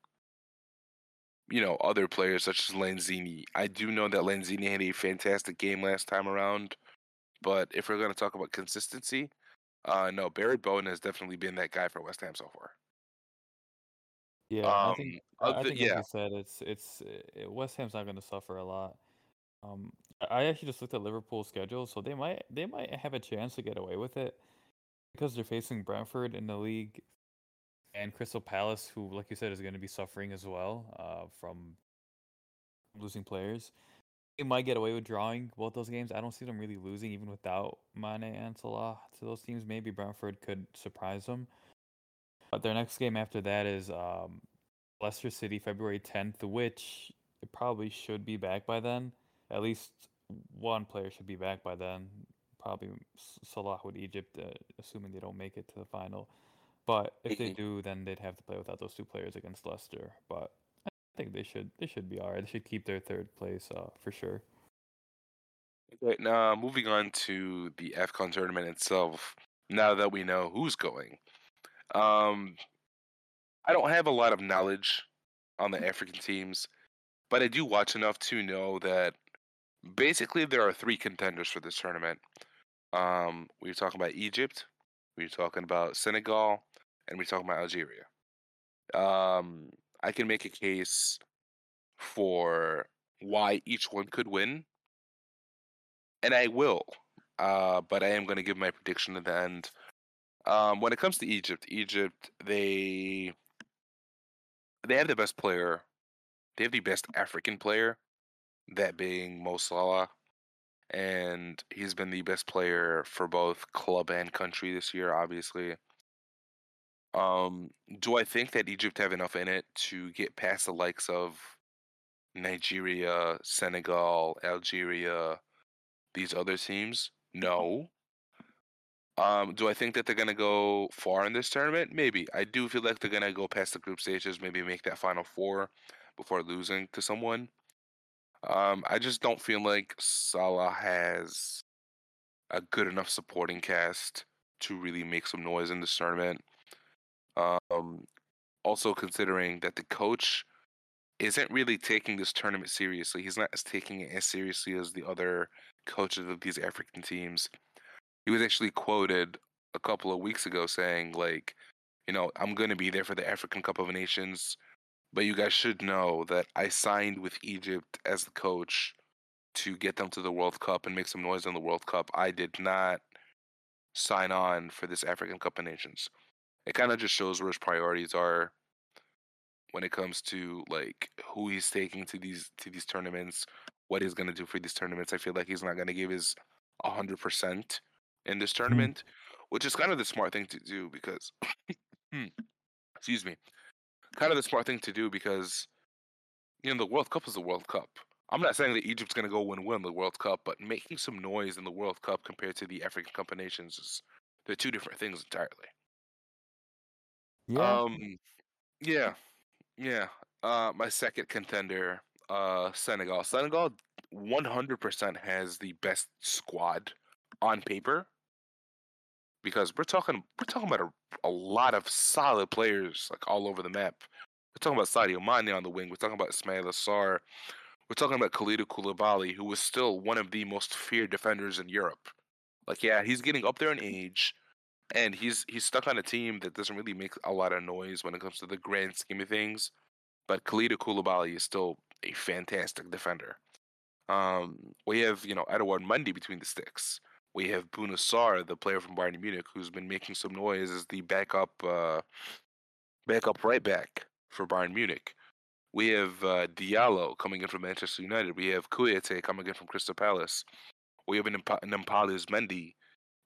you know other players such as Lanzini. I do know that Lanzini had a fantastic game last time around, but if we're going to talk about consistency, uh, no, Barrett Bowen has definitely been that guy for West Ham so far. Yeah, I think Um, I other, think like you said, it's it's uh, West Ham's not gonna suffer a lot. Um, I I actually just looked at Liverpool's schedule, so they might they might have a chance to get away with it because they're facing Brentford in the league and Crystal Palace, who, like you said, is going to be suffering as well uh, from losing players. They might get away with drawing both those games. I don't see them really losing even without Mane and Salah to those teams. Maybe Brentford could surprise them. But their next game after that is um, Leicester City, February 10th, which it probably should be back by then. At least one player should be back by then. Probably Salah with Egypt, uh, assuming they don't make it to the final. But if they do, then they'd have to play without those two players against Leicester. But I think they should they should be alright. They should keep their third place uh, for sure. Okay, now moving on to the AFCON tournament itself. Now that we know who's going, um, I don't have a lot of knowledge on the African teams, but I do watch enough to know that basically there are three contenders for this tournament. Um, we were talking about Egypt, we were talking about Senegal, and we are talking about Algeria. Um, I can make a case for why each one could win, and I will. Uh, but I am going to give my prediction at the end. Um, when it comes to Egypt, Egypt they they have the best player. They have the best African player, that being Mo Salah, and he's been the best player for both club and country this year, obviously. Um, do I think that Egypt have enough in it to get past the likes of Nigeria, Senegal, Algeria, these other teams? No. Um, do I think that they're gonna go far in this tournament? Maybe. I do feel like they're gonna go past the group stages, maybe make that final four before losing to someone. Um, I just don't feel like Salah has a good enough supporting cast to really make some noise in this tournament. Um, also considering that the coach isn't really taking this tournament seriously. He's not as taking it as seriously as the other coaches of these African teams. He was actually quoted a couple of weeks ago saying, like, you know, I'm going to be there for the African Cup of Nations, but you guys should know that I signed with Egypt as the coach to get them to the World Cup and make some noise in the World Cup. I did not sign on for this African Cup of Nations. It kind of just shows where his priorities are when it comes to like who he's taking to these to these tournaments, what he's gonna do for these tournaments. I feel like he's not gonna give his hundred percent in this Mm-hmm. tournament, which is kind of the smart thing to do because, Hmm. excuse me, kind of the smart thing to do because you know the World Cup is the World Cup. I'm not saying that Egypt's gonna go win win the World Cup, but making some noise in the World Cup compared to the African Cup of Nations is they're two different things entirely. Yeah. Um, yeah, yeah. Uh, my second contender, uh, Senegal. Senegal, one hundred percent has the best squad on paper because we're talking we're talking about a, a lot of solid players like all over the map. We're talking about Sadio Mane on the wing. We're talking about Ismaila Sarr. We're talking about Kalidou Koulibaly, who was still one of the most feared defenders in Europe. Like, yeah, he's getting up there in age, and he's he's stuck on a team that doesn't really make a lot of noise when it comes to the grand scheme of things. But Kalidou Koulibaly is still a fantastic defender. Um, we have you know Edouard Mendy between the sticks. We have Bouna Sarr, the player from Bayern Munich, who's been making some noise as the backup uh, backup right back for Bayern Munich. We have uh, Diallo coming in from Manchester United. We have Kouyaté coming in from Crystal Palace. We have an Nampalys Mendy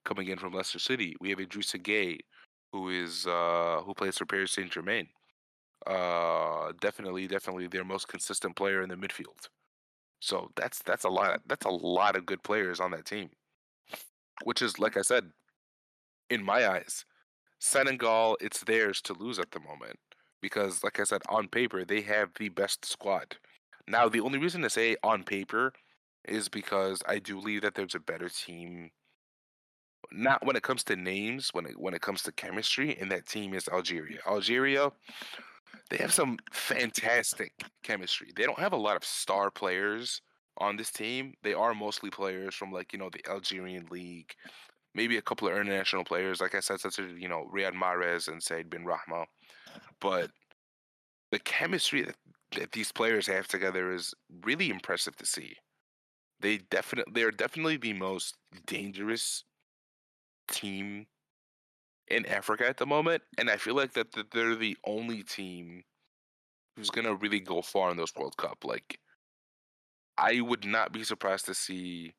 coming in from Leicester City. We have Idrissa Gueye, who is uh, who plays for Paris Saint Germain. Uh, definitely, definitely their most consistent player in the midfield. So that's that's a lot. That's a lot of good players on that team. Which is, like I said, in my eyes, Senegal it's theirs to lose at the moment because, like I said, on paper they have the best squad. Now, the only reason to say on paper is because I do believe that there's a better team. Not when it comes to names, when it when it comes to chemistry, and that team is Algeria. Algeria, they have some fantastic chemistry. They don't have a lot of star players on this team. They are mostly players from like you know the Algerian league, maybe a couple of international players, like I said, such as you know Riyad Mahrez and Saïd Benrahma. But the chemistry that, that these players have together is really impressive to see. They definitely they are definitely the most dangerous team in Africa at the moment, and I feel like that they're the only team who's gonna really go far in this World Cup. Like, I would not be surprised to see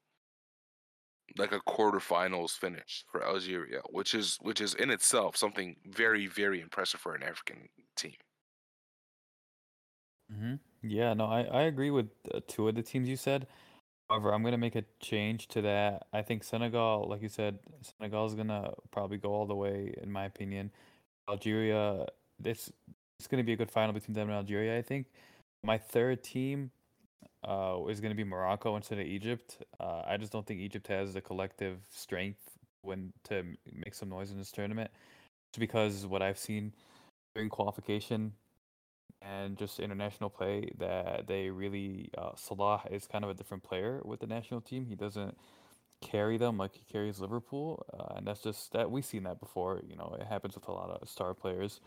like a quarterfinals finish for Algeria, which is which is in itself something very very impressive for an African team. hmm Yeah, no, I, I agree with uh, two of the teams you said. However, I'm gonna make a change to that. I think Senegal, like you said, Senegal is gonna probably go all the way, in my opinion. Algeria, this it's gonna be a good final between them and Algeria, I think. My third team uh, is gonna be Morocco instead of Egypt. Uh, I just don't think Egypt has the collective strength when to make some noise in this tournament. Just because what I've seen during qualification and just international play that they really uh, Salah is kind of a different player with the national team. He doesn't carry them like he carries Liverpool, uh, and that's just that we've seen that before. You know, it happens with a lot of star players.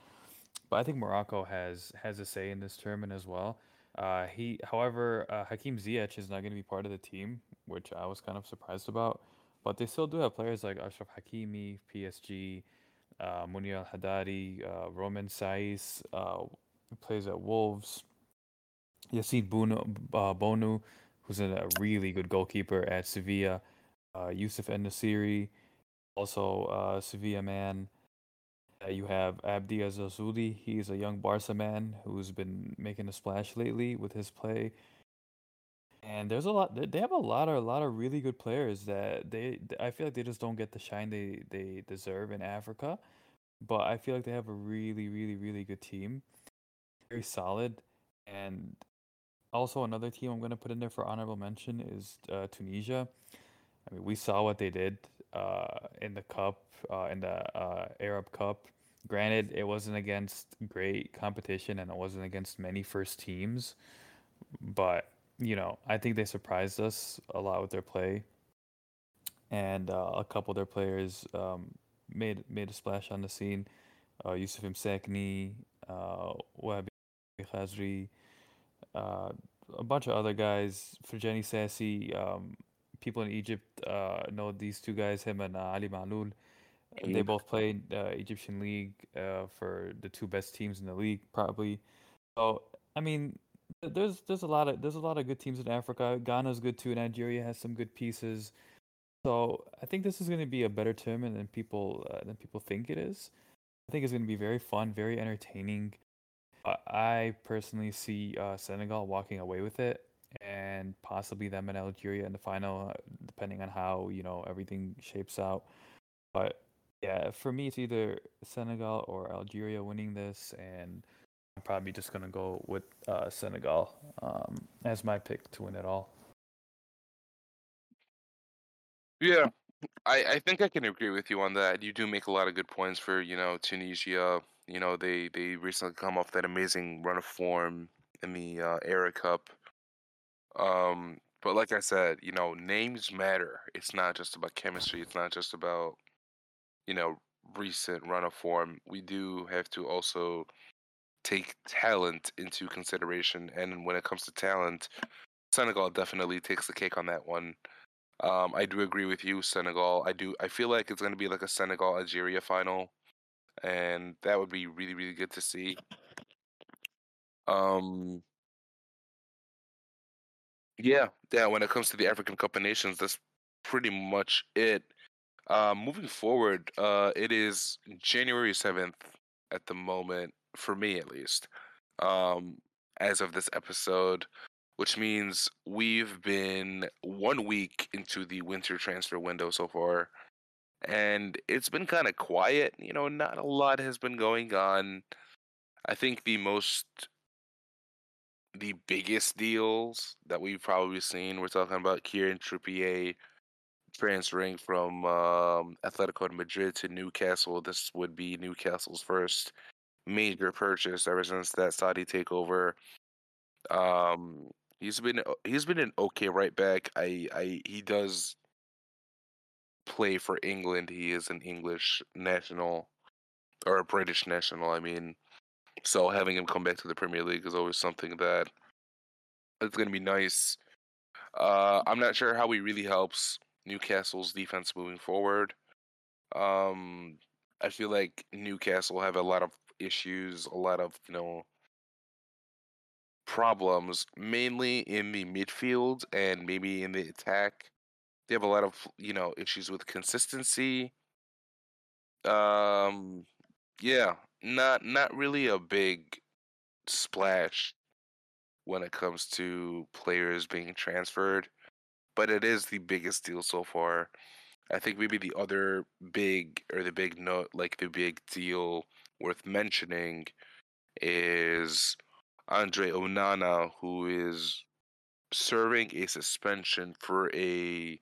But I think Morocco has has a say in this tournament as well. Uh, he, however, uh, Hakim Ziyech is not going to be part of the team, which I was kind of surprised about. But they still do have players like Achraf Hakimi, PSG, uh, Munir Al uh, Romain Saïss, uh, plays at Wolves. Yassine Bono, uh, Bonu, who's a really good goalkeeper at Sevilla. Uh, Youssef En-Nesyri, also Sevilla man. You have Abde Ezzalzouli. He's a young Barca man who's been making a splash lately with his play. And there's a lot. They they have a lot of a lot of really good players that they. I feel like they just don't get the shine they they deserve in Africa. But I feel like they have a really really really good team, very solid. And also another team I'm gonna put in there for honorable mention is uh, Tunisia. I mean, we saw what they did uh, in the cup, uh, in the uh, Arab Cup. Granted, it wasn't against great competition and it wasn't against many first teams, but you know, I think they surprised us a lot with their play, and uh, a couple of their players um, made made a splash on the scene. Uh, Youssef Msakni, uh, Wahbi Khazri, uh, a bunch of other guys. Ferjani Sassi, um, people in Egypt uh, know these two guys, him and uh, Ali Maâloul. They Mm, both played uh, Egyptian league uh, for the two best teams in the league, probably. So I mean, there's there's a lot of there's a lot of good teams in Africa. Ghana's good too. Nigeria has some good pieces. So I think this is going to be a better tournament than people uh, than people think it is. I think it's going to be very fun, very entertaining. I personally see uh, Senegal walking away with it, and possibly them and Algeria in the final, uh, depending on how you know everything shapes out. But yeah, for me, it's either Senegal or Algeria winning this, and I'm probably just gonna go with uh, Senegal um, as my pick to win it all. Yeah, I, I think I can agree with you on that. You do make a lot of good points for, you know, Tunisia. You know, they they recently come off that amazing run of form in the uh, Arab Cup. Um, but like I said, you know, names matter. It's not just about chemistry. It's not just about, you know, recent run of form. We do have to also take talent into consideration. And when it comes to talent, Senegal definitely takes the cake on that one. Um, I do agree with you, Senegal. I do. I feel like it's going to be like a Senegal Algeria final, and that would be really, really good to see. Um, yeah, yeah. When it comes to the African Cup of Nations, that's pretty much it. Uh, moving forward, uh, it is January seventh at the moment for me, at least. Um, as of this episode, which means we've been one week into the winter transfer window so far. and it's been kind of quiet. You know, not a lot has been going on. I think the most, the biggest deals that we've probably seen, we're talking about Kieran Trippier transferring from um, Atletico de Madrid to Newcastle. This would be Newcastle's first major purchase ever since that Saudi takeover. Um, he's been he's been an okay right back. I I he does play for England. He is an English national or a British national. I mean, so having him come back to the Premier League is always something that it's going to be nice. Uh, I'm not sure how he really helps Newcastle's defense moving forward. Um, I feel like Newcastle have a lot of issues, a lot of you know problems, mainly in the midfield and maybe in the attack. They have a lot of you know issues with consistency. Um, yeah, not not really a big splash when it comes to players being transferred, but it is the biggest deal so far. I think maybe the other big or the big note, like the big deal worth mentioning, is Andre Onana, who is serving a suspension for a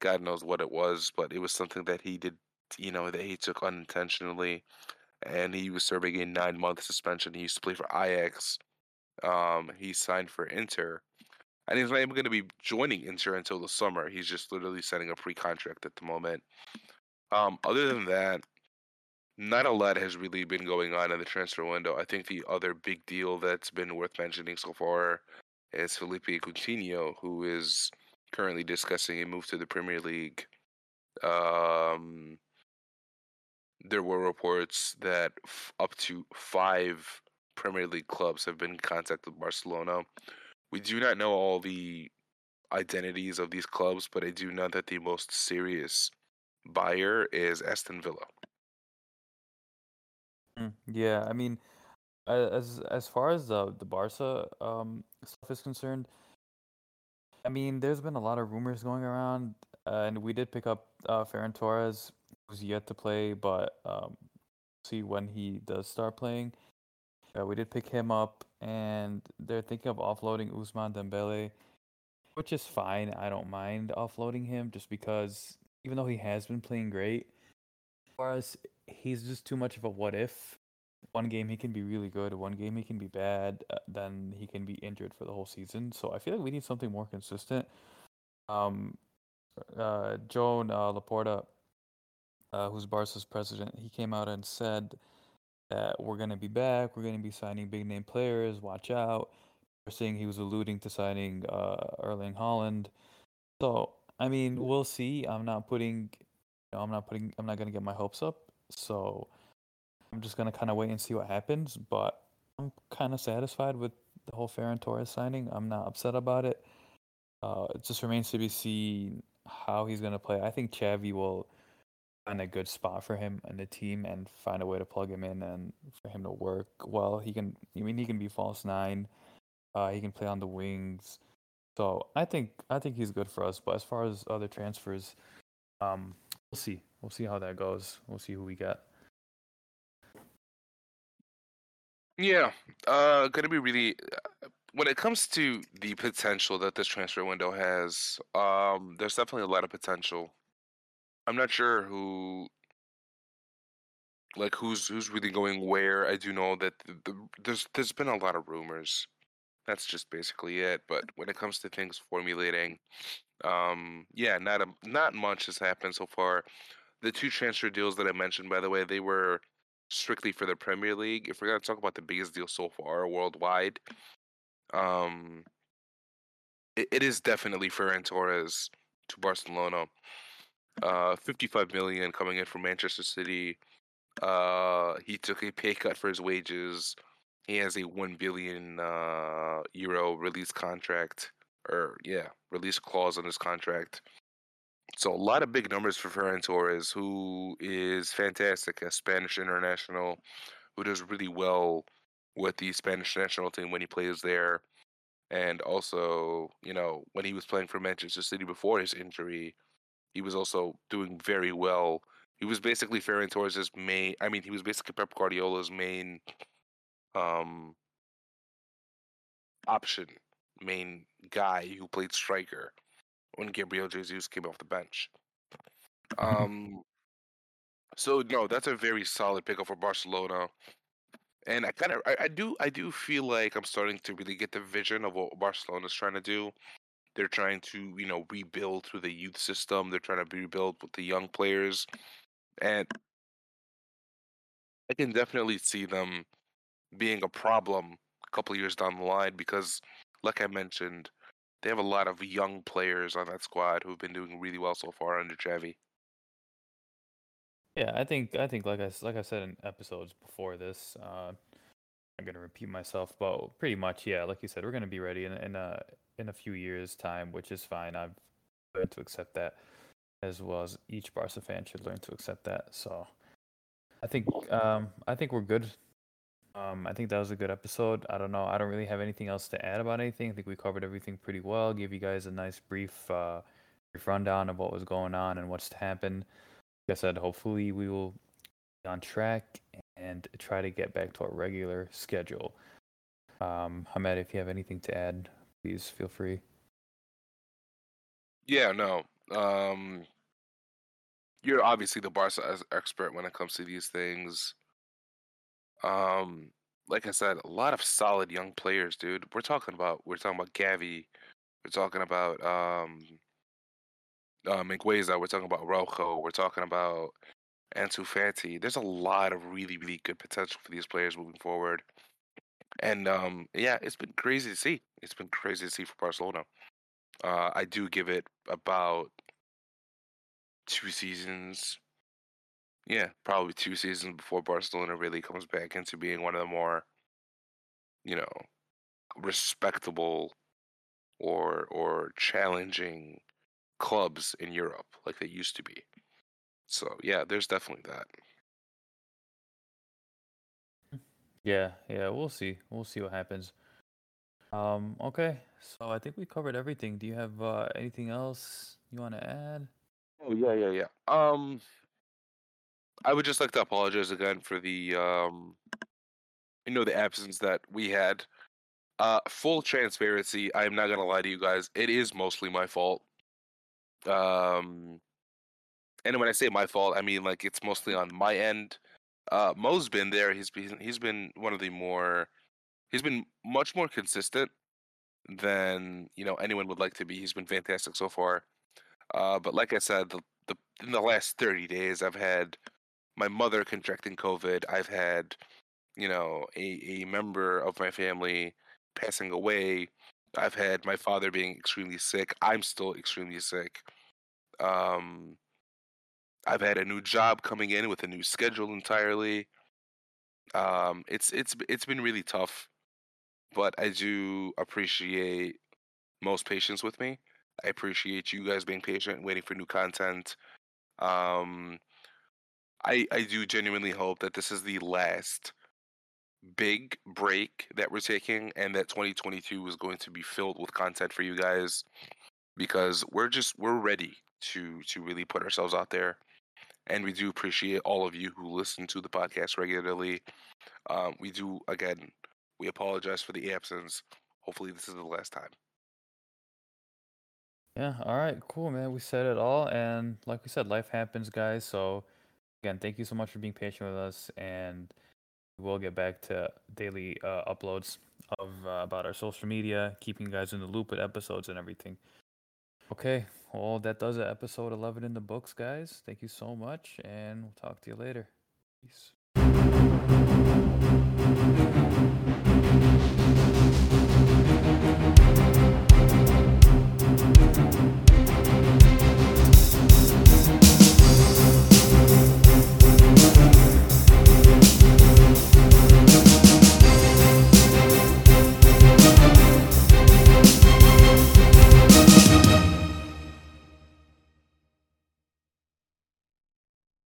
God knows what it was, but it was something that he did, you know, that he took unintentionally, and he was serving a nine-month suspension. He used to play for Ajax. Um, he signed for Inter, and he's not even going to be joining Inter until the summer. He's just literally signing a pre-contract at the moment. Um, other than that, not a lot has really been going on in the transfer window. I think the other big deal that's been worth mentioning so far is Philippe Coutinho, who is currently discussing a move to the Premier League. Um, there were reports that f- up to five Premier League clubs have been in contact with Barcelona. We do not know all the identities of these clubs, but I do know that the most serious buyer is Aston Villa. Mm, yeah, I mean, as as far as the the Barca um stuff is concerned, I mean, there's been a lot of rumors going around, uh, and we did pick up uh, Ferran Torres, who's yet to play, but um, see when he does start playing. Uh, we did pick him up, and they're thinking of offloading Ousmane Dembele, which is fine. I don't mind offloading him just because even though he has been playing great, for us, he's just too much of a what if. One game he can be really good, one game he can be bad, uh, then he can be injured for the whole season. So I feel like we need something more consistent. Um, uh, Joan uh, Laporta, uh, who's Barca's president, he came out and said that we're going to be back. We're going to be signing big name players. Watch out. We're saying he was alluding to signing uh, Erling Haaland. So I mean, we'll see. I'm not putting, you know, I'm not putting, I'm not going to get my hopes up. So I'm just going to kind of wait and see what happens. But I'm kind of satisfied with the whole Ferran Torres signing. I'm not upset about it. Uh, it just remains to be seen how he's going to play. I think Xavi will find a good spot for him and the team and find a way to plug him in and for him to work well. He can, I mean, he can be false nine. Uh, he can play on the wings. So I think I think he's good for us. But as far as other transfers, um, we'll see. We'll see how that goes. We'll see who we get. Yeah, uh, gonna be really. When it comes to the potential that this transfer window has, um, there's definitely a lot of potential. I'm not sure who, like, who's who's really going where. I do know that the, the, there's there's been a lot of rumors. That's just basically it. But when it comes to things formulating, um, yeah, not a, not much has happened so far. The two transfer deals that I mentioned, by the way, they were strictly for the Premier League. If we're gonna talk about the biggest deal so far worldwide, um, it, it is definitely Ferran Torres to Barcelona. Uh, 55 million coming in from Manchester City. Uh, he took a pay cut for his wages. He has a 1 billion uh, euro release contract, or yeah, release clause on his contract. So a lot of big numbers for Ferran Torres, who is fantastic as Spanish international, who does really well with the Spanish national team when he plays there. And also, you know, when he was playing for Manchester City before his injury, he was also doing very well. He was basically Ferran Torres' main. I mean, he was basically Pep Guardiola's main um, option, main guy who played striker when Gabriel Jesus came off the bench. Um, so no, that's a very solid pickup for Barcelona. And I kind of, I, I do, I do feel like I'm starting to really get the vision of what Barcelona's trying to do. They're trying to, you know, rebuild through the youth system. They're trying to rebuild with the young players, and I can definitely see them being a problem a couple years down the line because, like I mentioned, they have a lot of young players on that squad who've been doing really well so far under Xavi. Yeah, I think I think like I like I said in episodes before this, uh, I'm gonna repeat myself, but pretty much yeah, like you said, we're gonna be ready in in a in a few years' time, which is fine. I've learned to accept that, as well as each Barca fan should learn to accept that. So, I think um, I think we're good. Um, I think that was a good episode. I don't know. I don't really have anything else to add about anything. I think we covered everything pretty well. Give you guys a nice brief uh, brief rundown of what was going on and what's to happen. Like I said, hopefully we will be on track and try to get back to our regular schedule. Um, Hamed, if you have anything to add, please feel free. Yeah, no. Um, you're obviously the Barca expert when it comes to these things. Um, like I said, a lot of solid young players, dude. We're talking about we're talking about Gavi. We're talking about um uh Mingueza, we're talking about Rojo, we're talking about Ansu Fati. There's a lot of really, really good potential for these players moving forward. And um yeah, it's been crazy to see. It's been crazy to see for Barcelona. Uh I do give it about two seasons. Yeah, probably two seasons before Barcelona really comes back into being one of the more, you know, respectable or or challenging clubs in Europe like they used to be. So yeah, there's definitely that. Yeah, yeah, we'll see. We'll see what happens. Um, okay, so I think we covered everything. Do you have uh, anything else you want to add? Oh yeah, yeah, yeah. Um, I would just like to apologize again for the um, you know, the absence that we had. Uh, full transparency. I am not gonna lie to you guys. It is mostly my fault. Um, and when I say my fault, I mean like it's mostly on my end. Uh, Mo's been there. He's been he's been one of the more he's been much more consistent than you know anyone would like to be. He's been fantastic so far. Uh, but like I said, the, the in the last thirty days, I've had my mother contracting COVID. I've had you know a a member of my family passing away. I've had my father being extremely sick. I'm still extremely sick. Um, I've had a new job coming in with a new schedule entirely. Um, it's it's it's been really tough, but I do appreciate Mo's patience with me. I appreciate you guys being patient, waiting for new content. Um, I I do genuinely hope that this is the last big break that we're taking, and that 2022 is going to be filled with content for you guys because we're just we're ready to to really put ourselves out there and we do appreciate all of you who listen to the podcast regularly. Um, we do again. We apologize for the absence. Hopefully, this is the last time. Yeah, all right, cool, man. We said it all, and like we said, life happens, guys. So again, thank you so much for being patient with us, and we'll get back to daily uh, uploads of uh, about our social media, keeping you guys in the loop with episodes and everything. Okay, well, that does it. Episode 11 in the books, guys. Thank you so much, and we'll talk to you later. Peace.